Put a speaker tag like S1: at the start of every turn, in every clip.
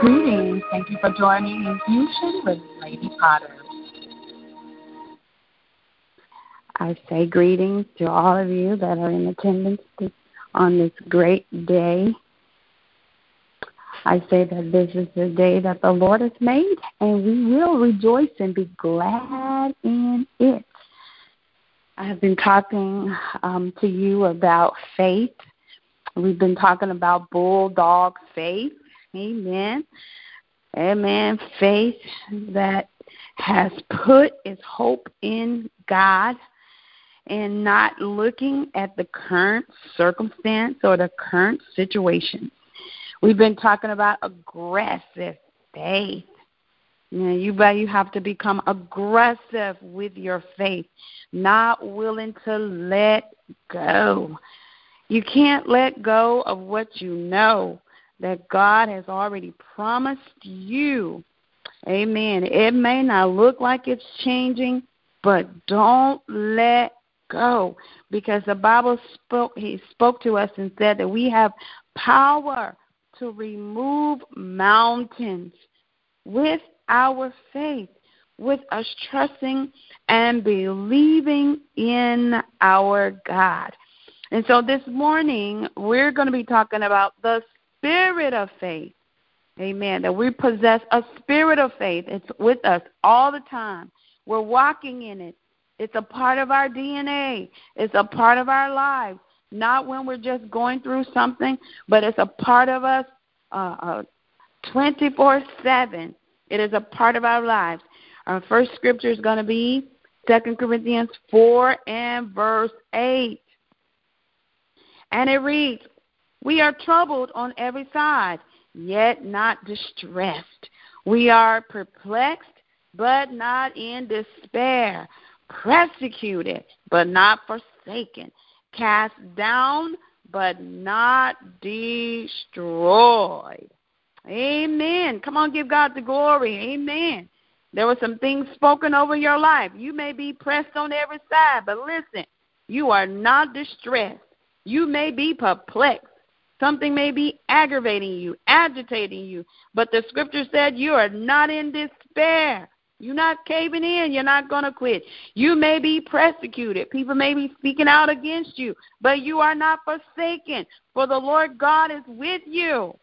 S1: Greetings. Thank you for joining Infusion with Lady Potter.
S2: I say greetings to all of you that are in attendance on this great day. I say that this is the day that the Lord has made, and we will rejoice and be glad in it. I have been talking um, to you about faith. We've been talking about bulldog faith. Amen. Amen. Faith that has put its hope in God and not looking at the current circumstance or the current situation. We've been talking about aggressive faith. You know, you you have to become aggressive with your faith, not willing to let go. You can't let go of what you know that God has already promised you. Amen. It may not look like it's changing, but don't let go because the Bible spoke he spoke to us and said that we have power to remove mountains with our faith, with us trusting and believing in our God. And so this morning we're going to be talking about the spirit of faith. Amen. That we possess a spirit of faith. It's with us all the time. We're walking in it. It's a part of our DNA. It's a part of our lives. Not when we're just going through something, but it's a part of us uh, 24 uh, 7. It is a part of our lives. Our first scripture is going to be 2 Corinthians 4 and verse 8. And it reads, We are troubled on every side, yet not distressed. We are perplexed, but not in despair persecuted, but not forsaken, cast down, but not destroyed. Amen. Come on, give God the glory. Amen. There were some things spoken over your life. You may be pressed on every side, but listen, you are not distressed. You may be perplexed. Something may be aggravating you, agitating you, but the scripture said you are not in despair. You're not caving in. You're not going to quit. You may be persecuted. People may be speaking out against you, but you are not forsaken, for the Lord God is with you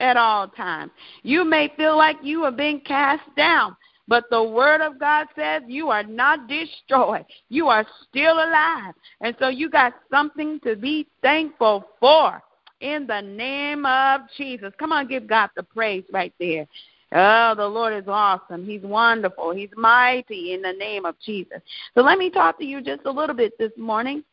S2: at all times. You may feel like you are being cast down, but the Word of God says you are not destroyed. You are still alive. And so you got something to be thankful for in the name of Jesus. Come on, give God the praise right there. Oh, the Lord is awesome. He's wonderful. He's mighty in the name of Jesus. So let me talk to you just a little bit this morning.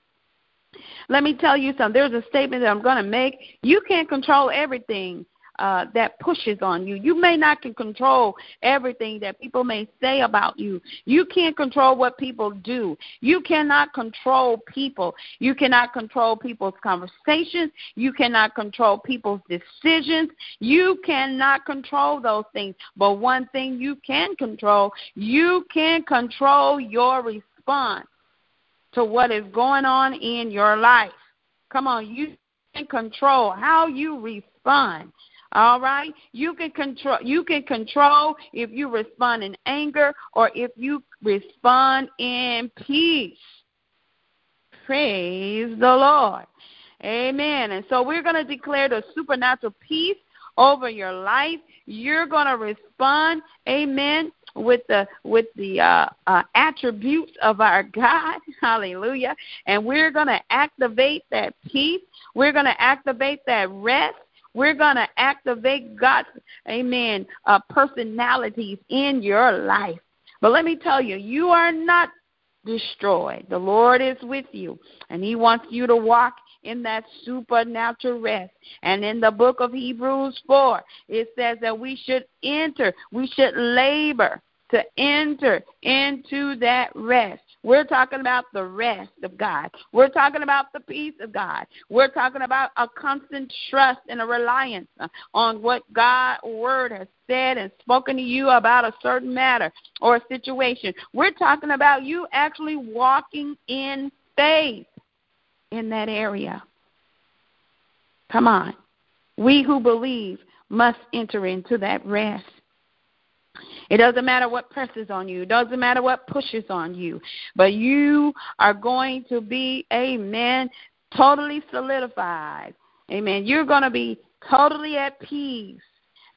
S2: Let me tell you something. There's a statement that I'm going to make. You can't control everything uh, that pushes on you. You may not can control everything that people may say about you. You can't control what people do. You cannot control people. You cannot control people's conversations. You cannot control people's decisions. You cannot control those things. But one thing you can control, you can control your response to what is going on in your life. Come on, you can control how you respond all right? You can control you can control if you respond in anger or if you respond in peace. Praise the Lord. Amen. And so we're going to declare the supernatural peace over your life. You're going to respond, amen, with the with the uh, uh, attributes of our God. Hallelujah. And we're going to activate that peace. We're going to activate that rest. We're going to activate God's, amen, uh, personalities in your life. But let me tell you, you are not destroyed. The Lord is with you, and He wants you to walk in that supernatural rest. And in the book of Hebrews 4, it says that we should enter, we should labor to enter into that rest. We're talking about the rest of God. We're talking about the peace of God. We're talking about a constant trust and a reliance on what God's word has said and spoken to you about a certain matter or a situation. We're talking about you actually walking in faith in that area. Come on. We who believe must enter into that rest. It doesn't matter what presses on you. It doesn't matter what pushes on you. But you are going to be, amen, totally solidified. Amen. You're going to be totally at peace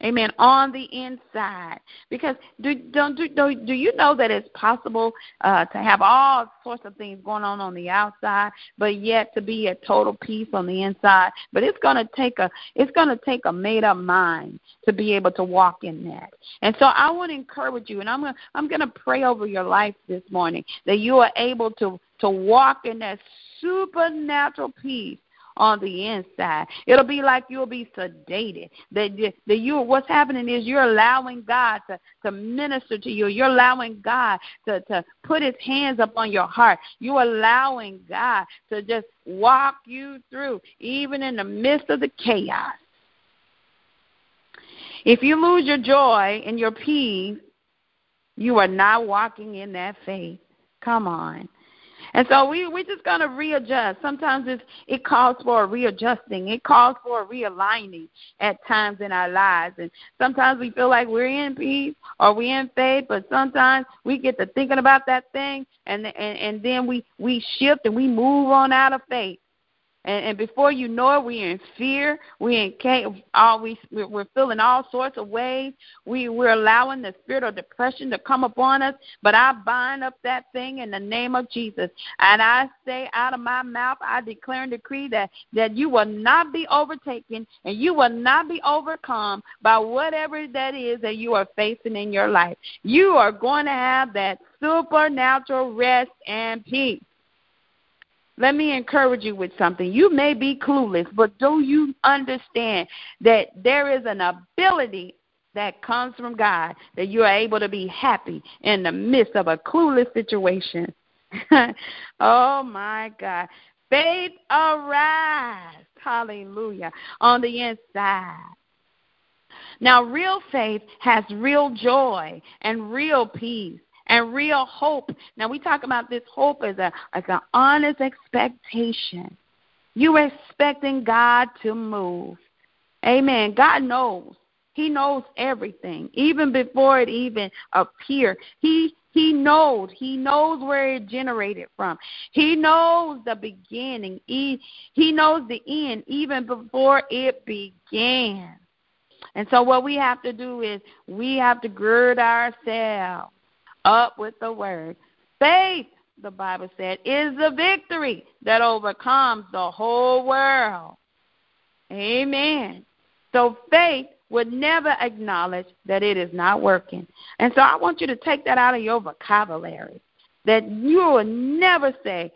S2: Amen. On the inside, because do don't do do, you know that it's possible uh, to have all sorts of things going on on the outside, but yet to be at total peace on the inside? But it's going to take a it's to take a made up mind to be able to walk in that. And so I want to encourage you, and I'm gonna I'm going to pray over your life this morning that you are able to to walk in that supernatural peace on the inside. It'll be like you'll be sedated. That that you what's happening is you're allowing God to to minister to you. You're allowing God to to put His hands upon your heart. You're allowing God to just walk you through, even in the midst of the chaos. If you lose your joy and your peace, you are not walking in that faith. Come on. And so we we're just gonna readjust. Sometimes it's, it calls for a readjusting. It calls for a realigning at times in our lives. And sometimes we feel like we're in peace or we're in faith, but sometimes we get to thinking about that thing and and, and then we, we shift and we move on out of faith. And, and before you know it, we're in fear. We're in all we we're feeling all sorts of ways. We we're allowing the spirit of depression to come upon us. But I bind up that thing in the name of Jesus, and I say out of my mouth, I declare and decree that that you will not be overtaken and you will not be overcome by whatever that is that you are facing in your life. You are going to have that supernatural rest and peace. Let me encourage you with something. You may be clueless, but do you understand that there is an ability that comes from God that you are able to be happy in the midst of a clueless situation? oh my God. Faith arise. Hallelujah. On the inside. Now, real faith has real joy and real peace and real hope. Now we talk about this hope as a as an honest expectation. You're expecting God to move. Amen. God knows. He knows everything, even before it even appears. He he knows. He knows where it generated from. He knows the beginning. He he knows the end even before it began. And so what we have to do is we have to gird ourselves up with the word. Faith, the Bible said, is the victory that overcomes the whole world. Amen. So faith would never acknowledge that it is not working. And so I want you to take that out of your vocabulary. That you will never say,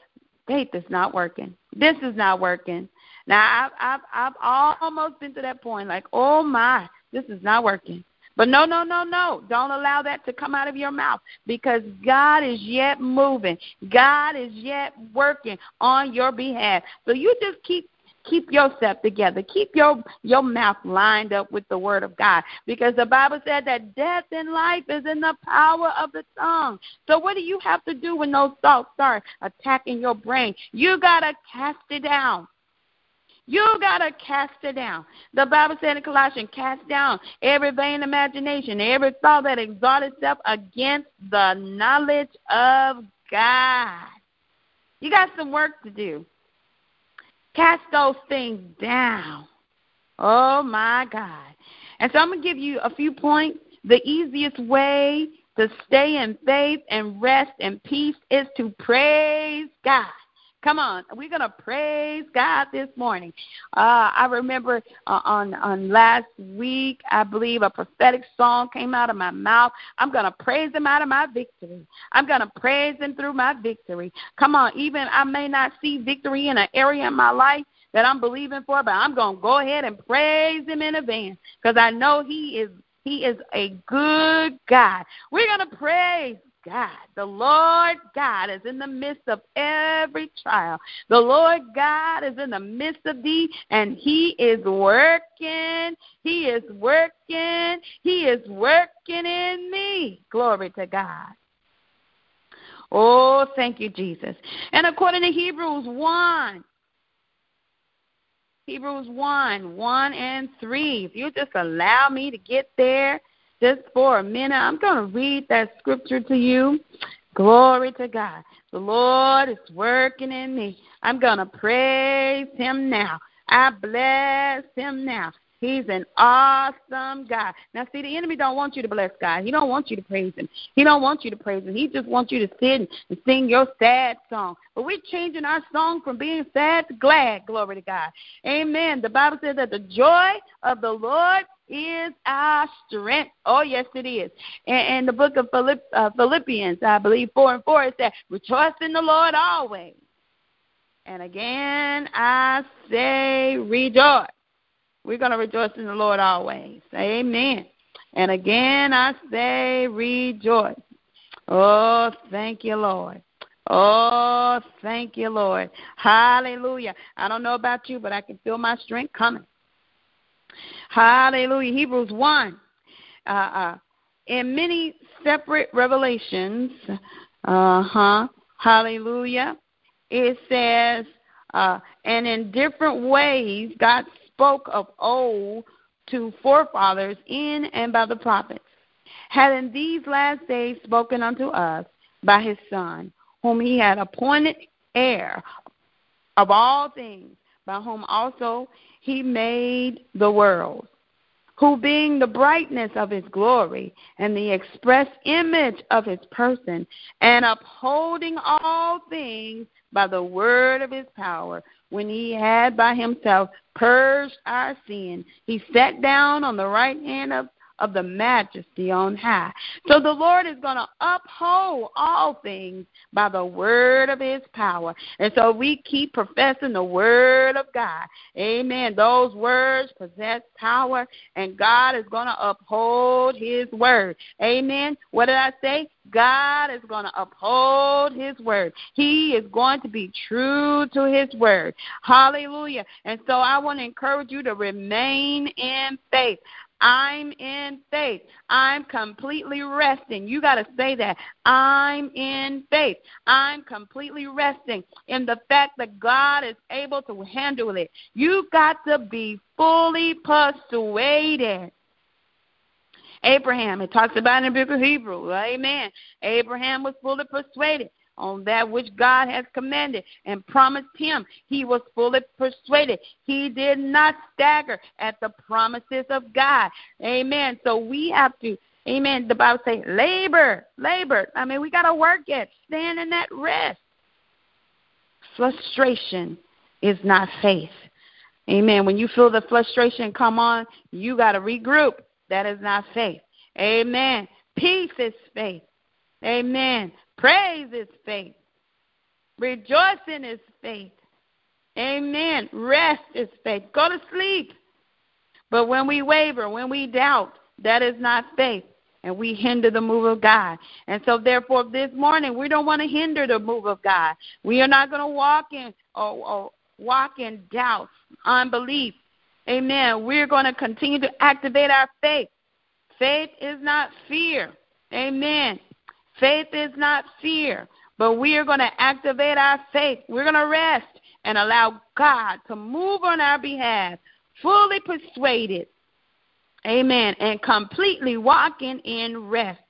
S2: faith is not working. This is not working. Now I've I've I've almost been to that point, like, oh my, this is not working. But no, no, no, no. Don't allow that to come out of your mouth because God is yet moving. God is yet working on your behalf. So you just keep keep yourself together. Keep your your mouth lined up with the word of God because the Bible said that death and life is in the power of the tongue. So what do you have to do when those thoughts start attacking your brain? You got to cast it down. You got to cast it down. The Bible said in Colossians, cast down every vain imagination, every thought that exalts itself against the knowledge of God. You got some work to do. Cast those things down. Oh, my God. And so I'm to give you a few points. The easiest way to stay in faith and rest and peace is to praise God. Come on, we're gonna praise God this morning. Uh, I remember uh, on on last week, I believe a prophetic song came out of my mouth. I'm gonna praise Him out of my victory. I'm gonna praise Him through my victory. Come on, even I may not see victory in an area in my life that I'm believing for, but I'm gonna go ahead and praise Him in advance because I know He is He is a good God. We're gonna praise God. The Lord God is in the midst of every trial. The Lord God is in the midst of thee, and He is working. He is working. He is working in me. Glory to God. Oh, thank you, Jesus. And according to Hebrews 1, Hebrews 1 1 and 3. If you just allow me to get there just for a minute, I'm going to read that scripture to you. Glory to God. The Lord is working in me. I'm going to praise Him now. I bless Him now. He's an awesome God. Now, see, the enemy don't want you to bless God. He don't want you to praise Him. He don't want you to praise Him. He just wants you to sit and sing your sad song. But we're changing our song from being sad to glad. Glory to God. Amen. The Bible says that the joy of the Lord is our strength. Oh, yes, it is. And, in the book of Philipp, uh, Philippians, I believe, 4 and 4, it says, "We Rejoice in the Lord always. And again, I say rejoice. We're going to rejoice in the Lord always. Amen. And again, I say rejoice. Oh, thank you, Lord. Oh, thank you, Lord. Hallelujah. I don't know about you, but I can feel my strength coming. Hallelujah. Hebrews 1. Uh, uh, in many separate revelations, uh huh, hallelujah, it says, uh, and in different ways, God spoke of old to forefathers in and by the prophets, having these last days spoken unto us by his Son, whom he had appointed heir of all things, by whom also he made the world, who being the brightness of his glory and the express image of his person, and upholding all things by the word of his power, when he had by himself purged our sin, he sat down on the right hand of, of the majesty on high. So the Lord is going to uphold all things by the word of his power. And so we keep professing the word of God. Amen. Those words possess power, and God is going to uphold his word. Amen. What did I say? God is going to uphold his word. He is going to be true to his word. Hallelujah. And so I want to encourage you to remain in faith. I'm in faith. I'm completely resting. You got to say that. I'm in faith. I'm completely resting in the fact that God is able to handle it. You've got to be fully persuaded Abraham, it talks about in the book of Hebrew. Amen. Abraham was fully persuaded on that which God has commanded and promised him. He was fully persuaded. He did not stagger at the promises of God. Amen. So we have to, amen. The Bible says, labor, labor. I mean, we got to work it. Stand in that rest. Frustration is not faith. Amen. When you feel the frustration come on, you got to regroup. That is not faith. Amen. Peace is faith. Amen. Praise is faith. Rejoicing is faith. Amen. Rest is faith. Go to sleep. But when we waver, when we doubt, that is not faith. And we hinder the move of God. And so, therefore, this morning, we don't want to hinder the move of God. We are not going to walk in or, or walk in doubt, unbelief, Amen. We're going to continue to activate our faith. Faith is not fear. Amen. Faith is not fear, but we are going to activate our faith. We're going to rest and allow God to move on our behalf, fully persuaded. Amen. And completely walking in rest,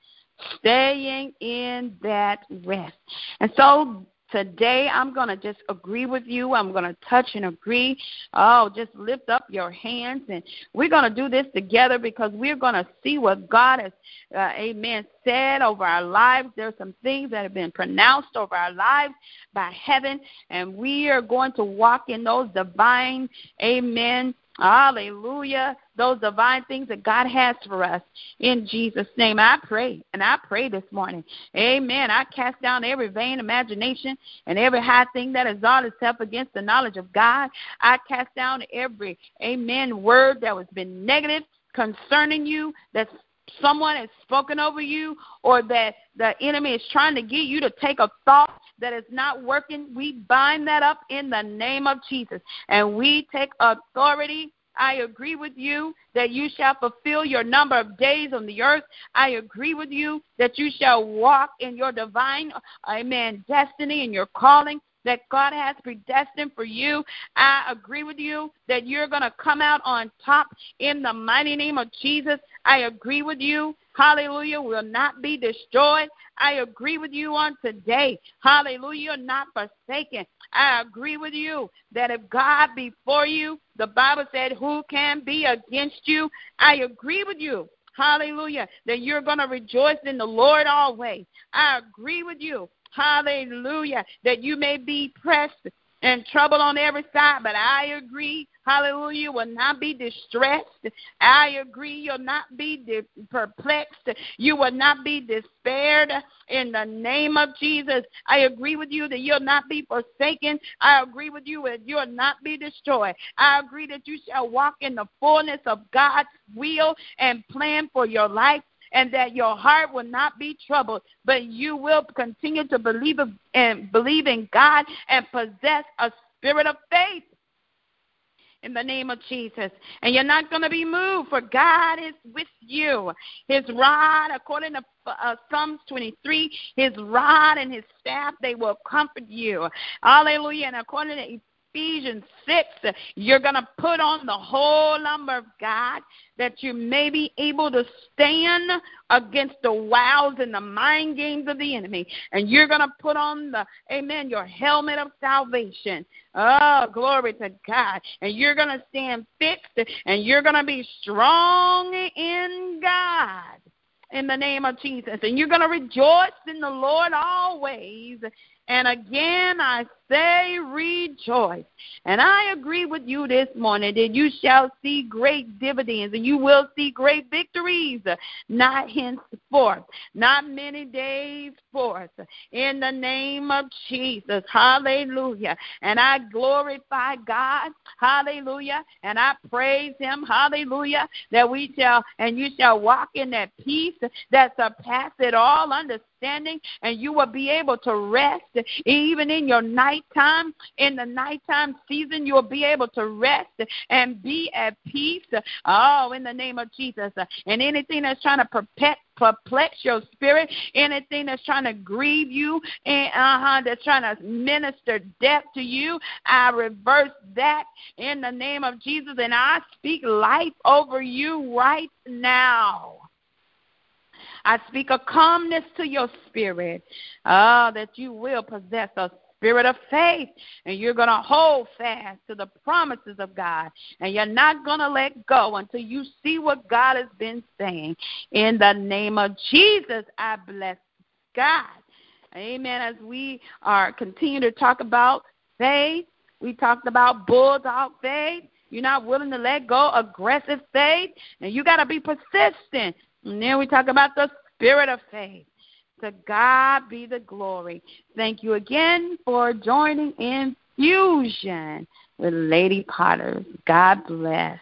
S2: staying in that rest. And so Today, I'm going to just agree with you. I'm going to touch and agree. Oh, just lift up your hands. And we're going to do this together because we're going to see what God has, uh, amen, said over our lives. There's some things that have been pronounced over our lives by heaven. And we are going to walk in those divine, amen, Hallelujah. Those divine things that God has for us in Jesus' name. I pray, and I pray this morning. Amen. I cast down every vain imagination and every high thing that exalts itself against the knowledge of God. I cast down every, amen, word that has been negative concerning you, that someone has spoken over you, or that the enemy is trying to get you to take a thought that is not working, we bind that up in the name of Jesus. And we take authority. I agree with you that you shall fulfill your number of days on the earth. I agree with you that you shall walk in your divine, uh, amen, destiny and your calling
S1: that God has predestined for you. I agree with you that you're going to come out on top in the mighty name of Jesus. I agree with you. Hallelujah. Will not be destroyed. I agree with you on today. Hallelujah. Not forsaken. I agree with you that if God be for you, the Bible said, who can be against you? I agree with you. Hallelujah. That you're going to rejoice in the Lord always. I agree with you. Hallelujah. That you may be pressed and trouble on every side, but I agree hallelujah, will not be distressed. I agree, you'll not be perplexed. You will not be despaired in the name of Jesus. I agree with you that you'll not be forsaken. I agree with you that you'll not be destroyed. I agree that you shall walk in the fullness of God's will and plan for your life and that your heart will not be troubled, but you will continue to believe and believe in God and possess a spirit of faith in the name of Jesus. And you're not going to be moved, for God is with you. His rod, according to uh, Psalms 23, his rod and his staff, they will comfort you. Hallelujah. And according to Ephesians 6, you're going to put on the whole armor of God that you may be able to stand against the wiles and the mind games of the enemy. And you're going to put on the, amen, your helmet of salvation. Oh, glory to God. And you're going to stand fixed and you're going to be strong in God in the name of Jesus. And you're going to rejoice in the Lord always. And again, I say rejoice. And I agree with you this morning that you shall see great dividends and you will see great victories, not henceforth, not many days forth. In the name of Jesus. Hallelujah. And I glorify God. Hallelujah. And I praise him. Hallelujah. That we shall and you shall walk in that peace that surpasses all understanding and you will be able to rest even in your nighttime. In the nighttime season, you'll be able to rest and be at peace. Oh, in the name of Jesus. And anything that's trying to perplex your spirit, anything that's trying to grieve you, and uh-huh, that's trying to minister death to you, I reverse that in the name of Jesus, and I speak life over you right now. I speak a calmness to your spirit, ah, that you will possess a spirit of faith, and you're going to hold fast to the promises of God, and you're not going to let go until you see what God has been saying. In the name of Jesus, I bless God. Amen. As we are continue to talk about faith, we talked about bulldog faith. You're not willing to let go, aggressive faith, and you got to be persistent. And then we talk about the spirit of faith. To God be the glory. Thank you again for joining in Fusion with Lady Potter. God bless.